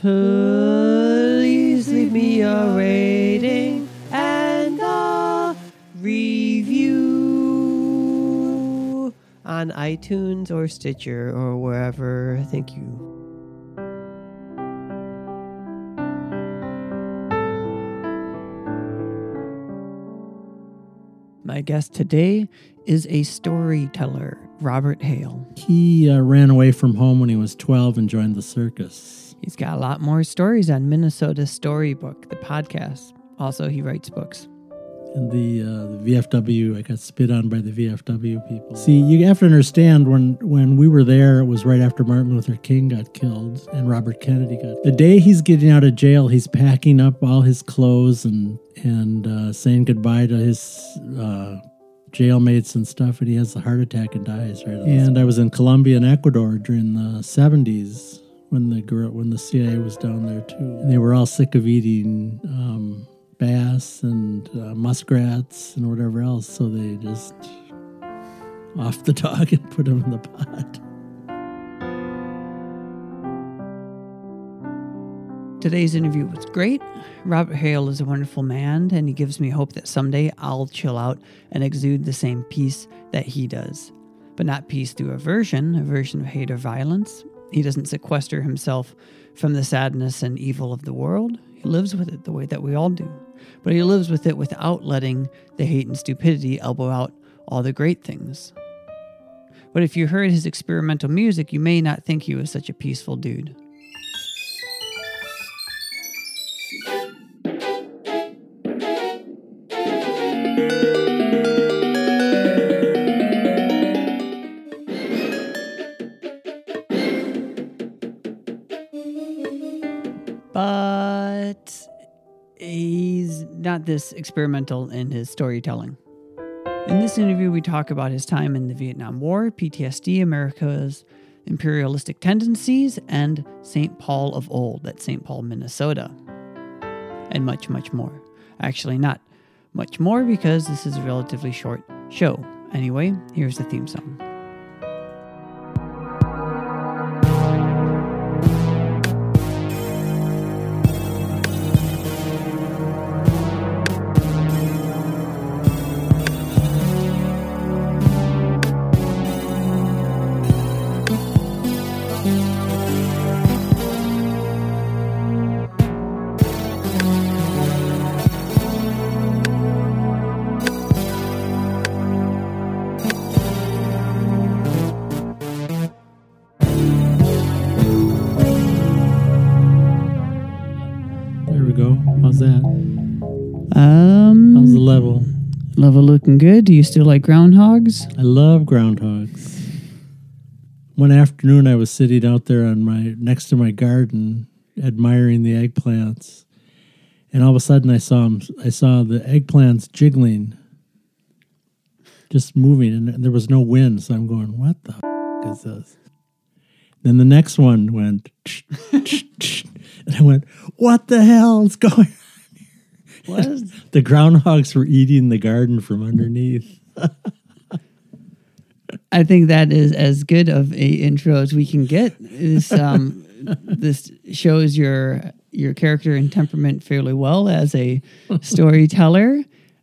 Please leave me a rating and a review on iTunes or Stitcher or wherever. Thank you. My guest today is a storyteller, Robert Hale. He uh, ran away from home when he was 12 and joined the circus. He's got a lot more stories on Minnesota Storybook, the podcast. Also, he writes books. And the, uh, the VFW, I got spit on by the VFW people. See, you have to understand when when we were there, it was right after Martin Luther King got killed and Robert Kennedy got. The day he's getting out of jail, he's packing up all his clothes and and uh, saying goodbye to his uh, jailmates and stuff, and he has a heart attack and dies. Right. And I was in Colombia and Ecuador during the '70s when the when the CIA was down there too. And they were all sick of eating. Um, bass and uh, muskrats and whatever else. So they just off the dog and put them in the pot. Today's interview was great. Robert Hale is a wonderful man, and he gives me hope that someday I'll chill out and exude the same peace that he does. But not peace through aversion, aversion of hate or violence. He doesn't sequester himself from the sadness and evil of the world. He lives with it the way that we all do but he lives with it without letting the hate and stupidity elbow out all the great things. But if you heard his experimental music, you may not think he was such a peaceful dude. But he's not this experimental in his storytelling. In this interview, we talk about his time in the Vietnam War, PTSD, America's imperialistic tendencies, and St. Paul of old, at St. Paul, Minnesota, and much, much more. Actually, not much more because this is a relatively short show. Anyway, here's the theme song. Looking good. Do you still like groundhogs? I love groundhogs. One afternoon, I was sitting out there on my next to my garden, admiring the eggplants, and all of a sudden, I saw them, I saw the eggplants jiggling, just moving, and there was no wind. So I'm going, "What the f- is this?" Then the next one went, and I went, "What the hell is going?" What? the groundhogs were eating the garden from underneath. I think that is as good of a intro as we can get. This um, this shows your your character and temperament fairly well as a storyteller.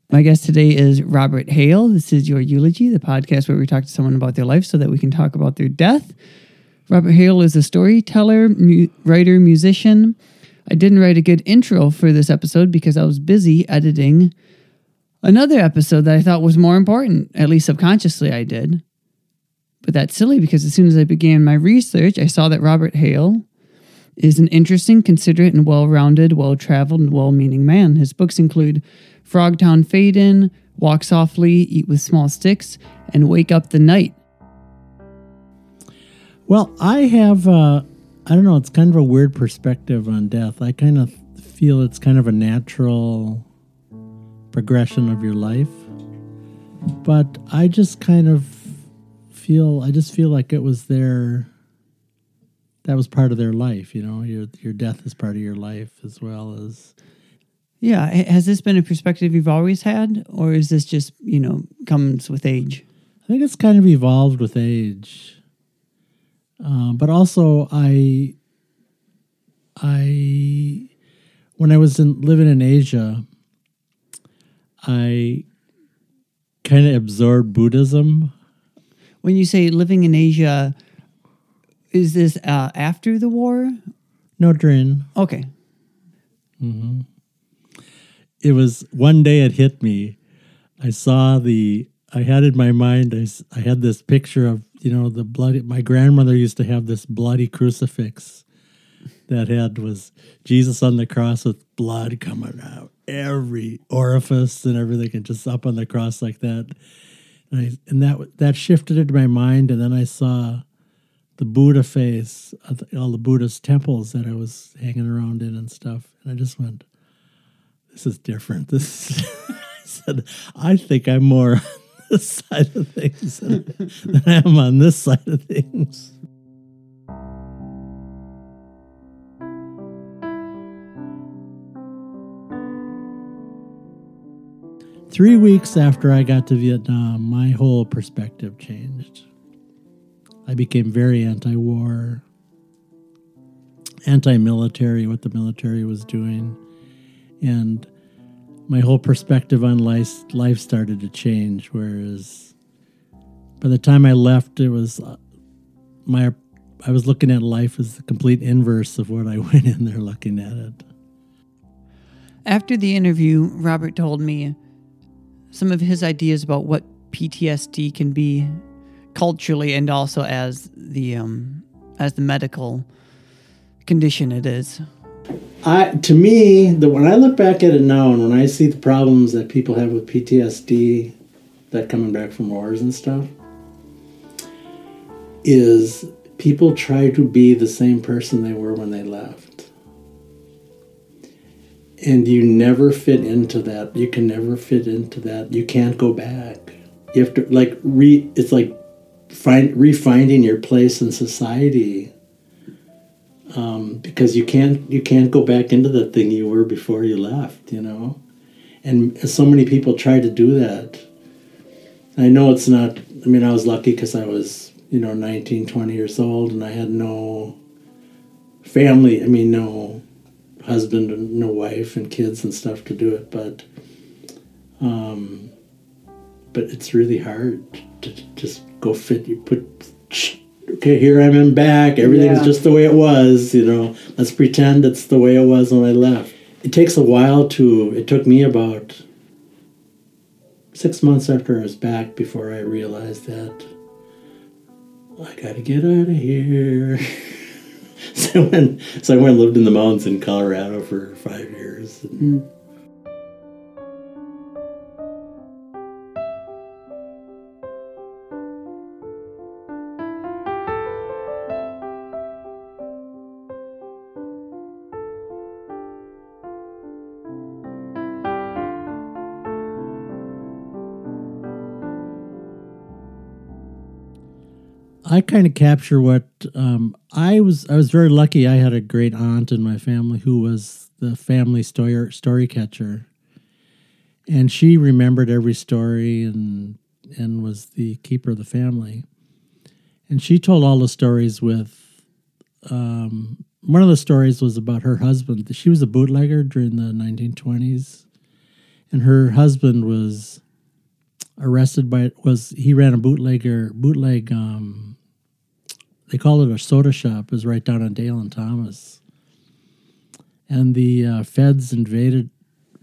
My guest today is Robert Hale. This is your eulogy, the podcast where we talk to someone about their life so that we can talk about their death. Robert Hale is a storyteller, mu- writer, musician, I didn't write a good intro for this episode because I was busy editing another episode that I thought was more important. At least subconsciously, I did. But that's silly because as soon as I began my research, I saw that Robert Hale is an interesting, considerate, and well rounded, well traveled, and well meaning man. His books include Frogtown Fade In, Walk Softly, Eat with Small Sticks, and Wake Up the Night. Well, I have. Uh I don't know. It's kind of a weird perspective on death. I kind of feel it's kind of a natural progression of your life. But I just kind of feel, I just feel like it was their, that was part of their life, you know, your, your death is part of your life as well as. Yeah. Has this been a perspective you've always had, or is this just, you know, comes with age? I think it's kind of evolved with age. Uh, but also, I I when I was in, living in Asia, I kind of absorbed Buddhism. When you say living in Asia, is this uh, after the war? No, during Okay. it was one day it hit me. I saw the. I had in my mind. I, I had this picture of you know the bloody. My grandmother used to have this bloody crucifix that had was Jesus on the cross with blood coming out every orifice and everything, and just up on the cross like that. And, I, and that that shifted into my mind, and then I saw the Buddha face, all the Buddhist temples that I was hanging around in and stuff, and I just went, "This is different." This, I said, "I think I'm more this side of things than, I am on this side of things." Three weeks after I got to Vietnam, my whole perspective changed. I became very anti war, anti military, what the military was doing. And my whole perspective on life, life started to change. Whereas by the time I left, it was uh, my I was looking at life as the complete inverse of what I went in there looking at it. After the interview, Robert told me some of his ideas about what PTSD can be culturally and also as the um, as the medical condition it is. I to me, the when I look back at it now and when I see the problems that people have with PTSD that coming back from wars and stuff is people try to be the same person they were when they left. And you never fit into that. You can never fit into that. You can't go back. You have to like re it's like find refinding your place in society um, because you can't you can't go back into the thing you were before you left you know? And so many people try to do that. I know it's not i mean i was lucky because i was you know 19 20 years old and i had no family i mean no husband and no wife and kids and stuff to do it but um but it's really hard to just go fit you put okay, here I'm in back. Everything's Yeah. just the way it was. You know, let's pretend it's the way it was when I left. It takes a while to. It took me about six months after I was back before I realized that oh, I gotta get out of here. so I went. So I went and lived in the mountains in Colorado for five years. Hmm. I kind of capture what um, I was. I was very lucky. I had a great aunt in my family who was the family story story catcher, and she remembered every story and and was the keeper of the family. And she told all the stories with. Um, one of the stories was about her husband. She was a bootlegger during the 1920s, and her husband was arrested by was he ran a bootlegger bootleg um they call it a soda shop it was right down on Dale and Thomas and the uh, feds invaded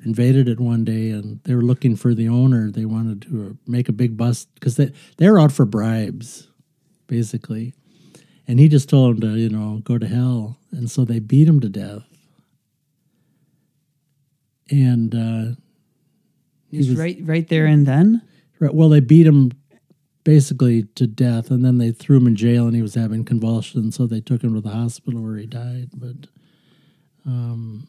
invaded it one day and they were looking for the owner they wanted to uh, make a big bust because they they were out for bribes basically and he just told them to you know go to hell and so they beat him to death and uh Just was- right right there and then. Right. Well, they beat him basically to death, and then they threw him in jail, and he was having convulsions, so they took him to the hospital where he died. But, um,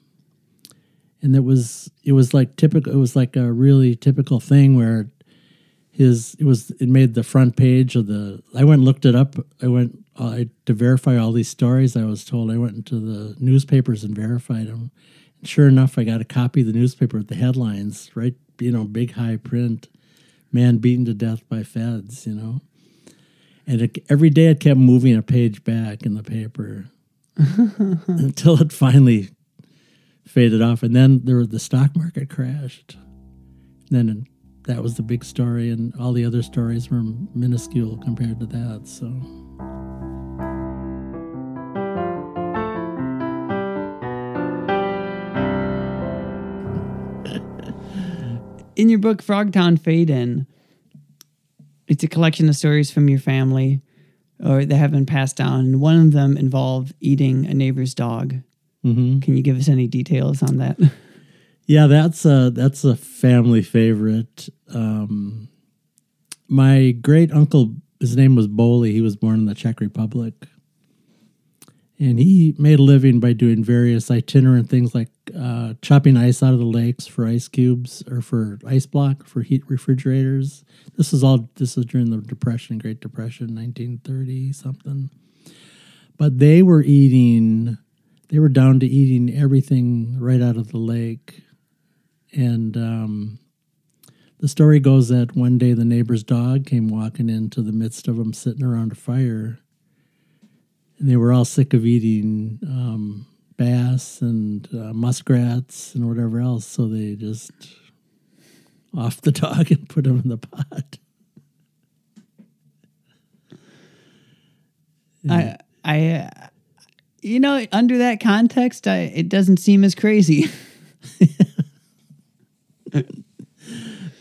and it was it was like typical. It was like a really typical thing where his it was it made the front page of the. I went and looked it up. I went I, to verify all these stories. I was told I went into the newspapers and verified them. And sure enough, I got a copy of the newspaper with the headlines, right? You know, big high print man beaten to death by feds, you know. And it, every day it kept moving a page back in the paper. until it finally faded off. And then there was the stock market crashed. And then that was the big story, and all the other stories were minuscule compared to that. So. In your book, Frogtown Fade In, it's a collection of stories from your family or that have been passed down. And one of them involved eating a neighbor's dog. hmm Can you give us any details on that? Yeah, that's a that's a family favorite. Um, my great uncle, his name was Boli. He was born in the Czech Republic, and he made a living by doing various itinerant things like uh, chopping ice out of the lakes for ice cubes or for ice block for heat refrigerators. This is all this is during the Depression, Great Depression, nineteen thirty something. But they were eating. They were down to eating everything right out of the lake and um, the story goes that one day the neighbor's dog came walking into the midst of them sitting around a fire. And they were all sick of eating um, bass and uh, muskrats and whatever else. So they just off the dog and put him in the pot. I, I, you know, under that context, I, it doesn't seem as crazy.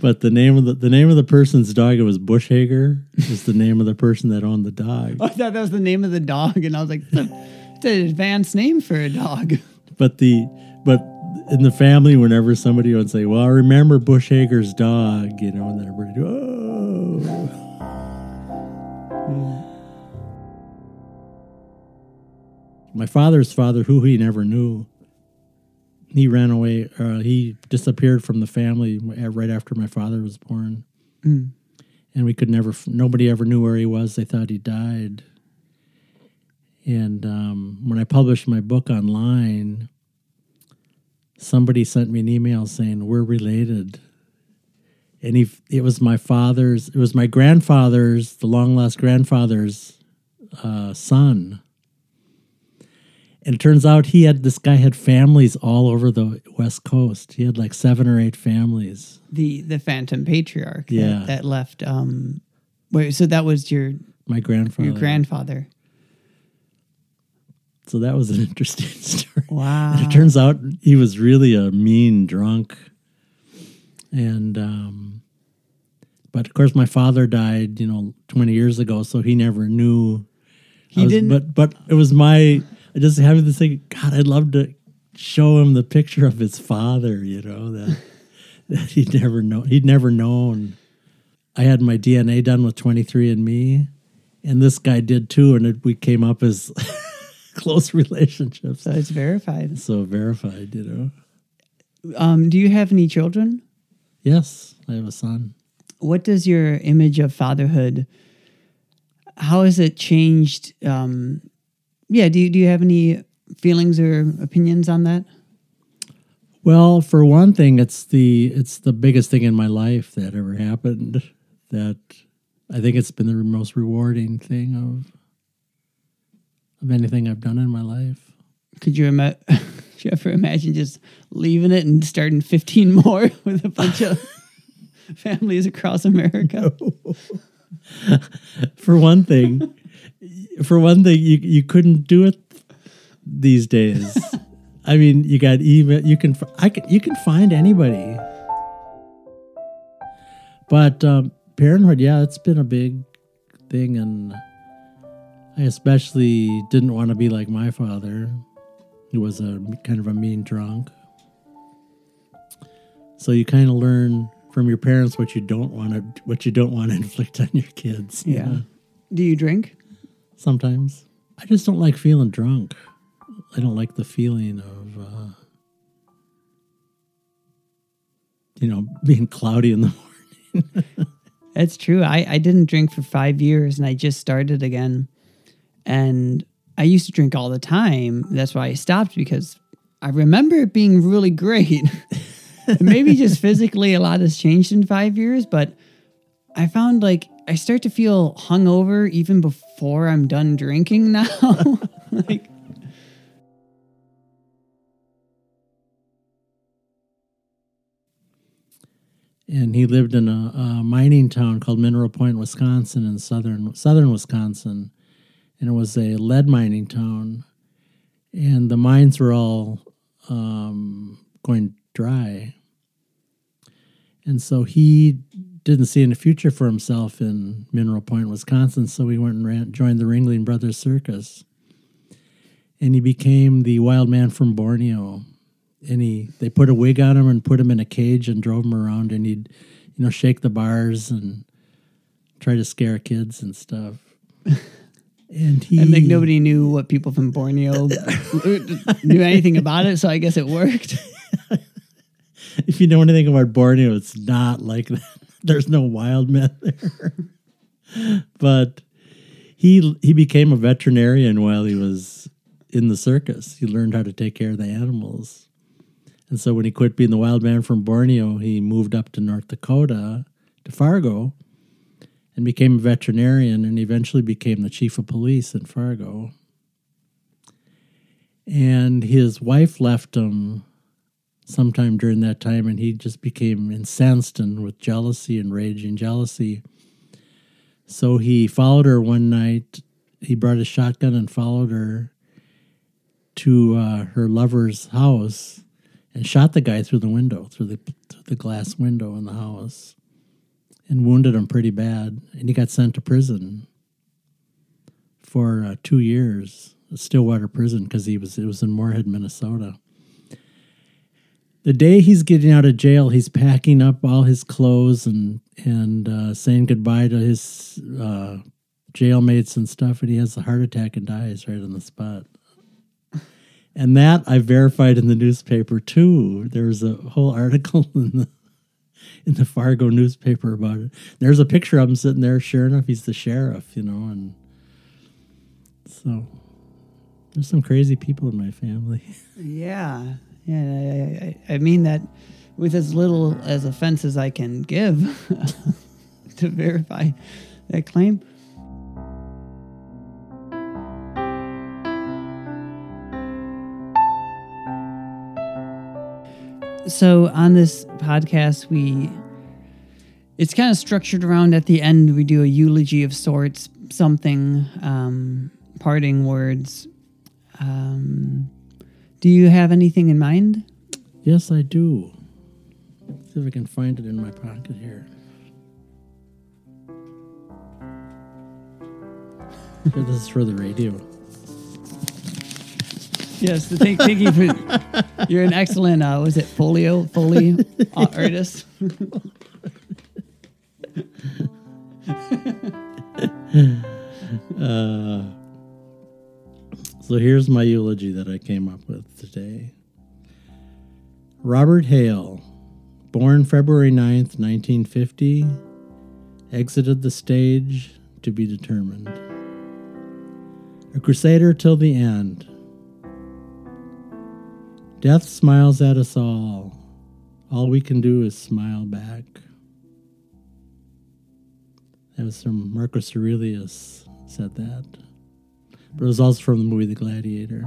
But the name of the, the name of the person's dog, it was Bushhager, is the name of the person that owned the dog. Oh, I thought that was the name of the dog, and I was like, it's an advanced name for a dog. But the but in the family, whenever somebody would say, "Well, I remember Bushhager's dog," you know, and then everybody, oh. My father's father, who he never knew, he ran away. Uh, he disappeared from the family right after my father was born, Mm. and we could never. Nobody ever knew where he was. They thought he died. And um, when I published my book online, somebody sent me an email saying we're related. And he, it was my father's, it was my grandfather's, the long lost grandfather's uh, son. And it turns out he had, this guy had families all over the West Coast. He had like seven or eight families. The the Phantom Patriarch. that- Yeah. That, left. Um, wait, so that was your My grandfather. your grandfather. So that was an interesting story. Wow. And it turns out he was really a mean drunk. And, um, but of course, my father died, you know, 20 years ago, so he never knew. He was- didn't- But, but it was my, I just having this thing, God, I'd love to show him the picture of his father, you know, that, that he'd never know, he'd never known. I had my DNA done with 23andMe, and this guy did too, and it, we came up as close relationships. so it's verified. So verified, you know. Um, do you have any children? Yes, I have a son. What does your image of fatherhood? How has it changed? Um, yeah. Do you do you have any feelings or opinions on that? Well, for one thing, it's the it's the biggest thing in my life that ever happened. That I think it's been the most rewarding thing of of anything I've done in my life. Could you, ima- could you ever imagine just leaving it and starting 15 more with a bunch of families across America? For one thing, for one thing, you you couldn't do it these days. I mean, you got email. You can I can you can find anybody. But um, parenthood, yeah, it's been a big thing, and I especially didn't want to be like my father, who was a kind of a mean drunk. So you kind of learn from your parents what you don't want to what you don't want to inflict on your kids. you Yeah. know? Do you drink? Sometimes I just don't like feeling drunk. I don't like the feeling of, uh, you know, being cloudy in the morning. That's true. I, I didn't drink for five years and I just started again. And I used to drink all the time. That's why I stopped because I remember it being really great. Maybe just physically a lot has changed in five years, but I found like I start to feel hungover even before I'm done drinking now. like and he lived in a, a, mining town called Mineral Point, Wisconsin, in southern southern Wisconsin, and it was a lead mining town, and the mines were all um, going dry, and so he didn't see any future for himself in Mineral Point, Wisconsin. So he went and ran, joined the Ringling Brothers Circus, and he became the wild man from Borneo and he they put a wig on him and put him in a cage and drove him around and he'd you know shake the bars and try to scare kids and stuff and he And like nobody knew what people from Borneo knew anything about it, so I guess it worked. if you know anything about borneo it's not like that there's no wild men there. But he he became a veterinarian while he was in the circus. He learned how to take care of the animals. And so when he quit being the wild man from Borneo, he moved up to North Dakota to Fargo and became a veterinarian and eventually became the chief of police in Fargo. And his wife left him sometime during that time and he just became incensed and with jealousy and raging jealousy. So he followed her one night. He brought a shotgun and followed her to uh, her lover's house and shot the guy through the window, through the through the glass window in the house, and wounded him pretty bad. And he got sent to prison for uh, two years, Stillwater Prison, because he was it was in Moorhead, Minnesota. The day he's getting out of jail, he's packing up all his clothes and and uh, saying goodbye to his uh, jailmates and stuff, and he has a heart attack and dies right on the spot. And that I verified in the newspaper too. There's a whole article in the in the Fargo newspaper about it. There's a picture of him sitting there. Sure enough, he's the sheriff, you know, and so there's some crazy people in my family. Yeah, yeah. I, I, I mean that with as little as offense as I can give to verify that claim. So on this podcast, we it's kind of structured around at the end we do a eulogy of sorts, something, um, parting words. Um, do you have anything in mind? yes, I do. See if I can find it in my pocket here. This is for the radio. Yes, thank, thank you for. You're an excellent. Uh, was it folio foley uh, artist? Uh, so here's my eulogy that I came up with today. Robert Hale, born February 9th, 1950, exited the stage to be determined. A crusader till the end. Death smiles at us all. All we can do is smile back. That was from Marcus Aurelius said that. But it was also from the movie The Gladiator.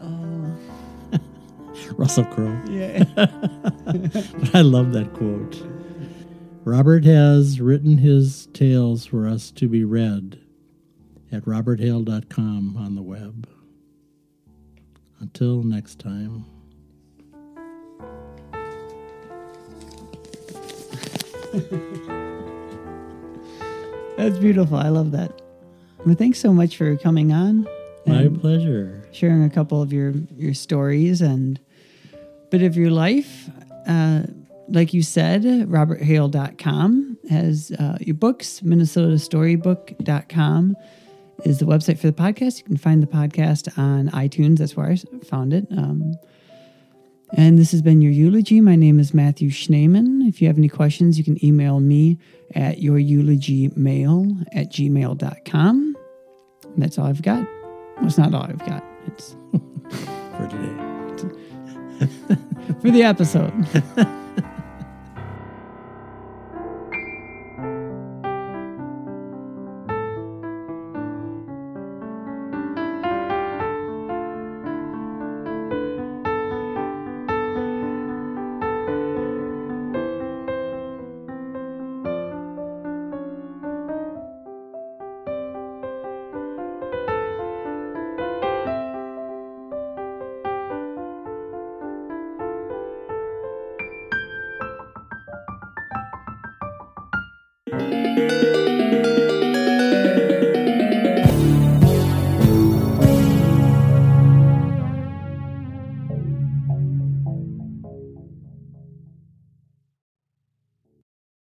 Oh, Russell Crowe. yeah. But I love that quote. Robert has written his tales for us to be read at roberthale.com on the web. Until next time. That's beautiful. I love that. Well, thanks so much for coming on. My pleasure. sharing a couple of your your stories and a bit of your life. Uh, like you said, roberthale.com has uh, your books. Minnesotastorybook.com is the website for the podcast. You can find the podcast on iTunes. That's where I found it. Um, and this has been your eulogy. My name is Matthew Schneeman. If you have any questions, you can email me at your eulogy mail at gmail.com. That's all I've got. Well, it's not all I've got. It's for today. for the episode.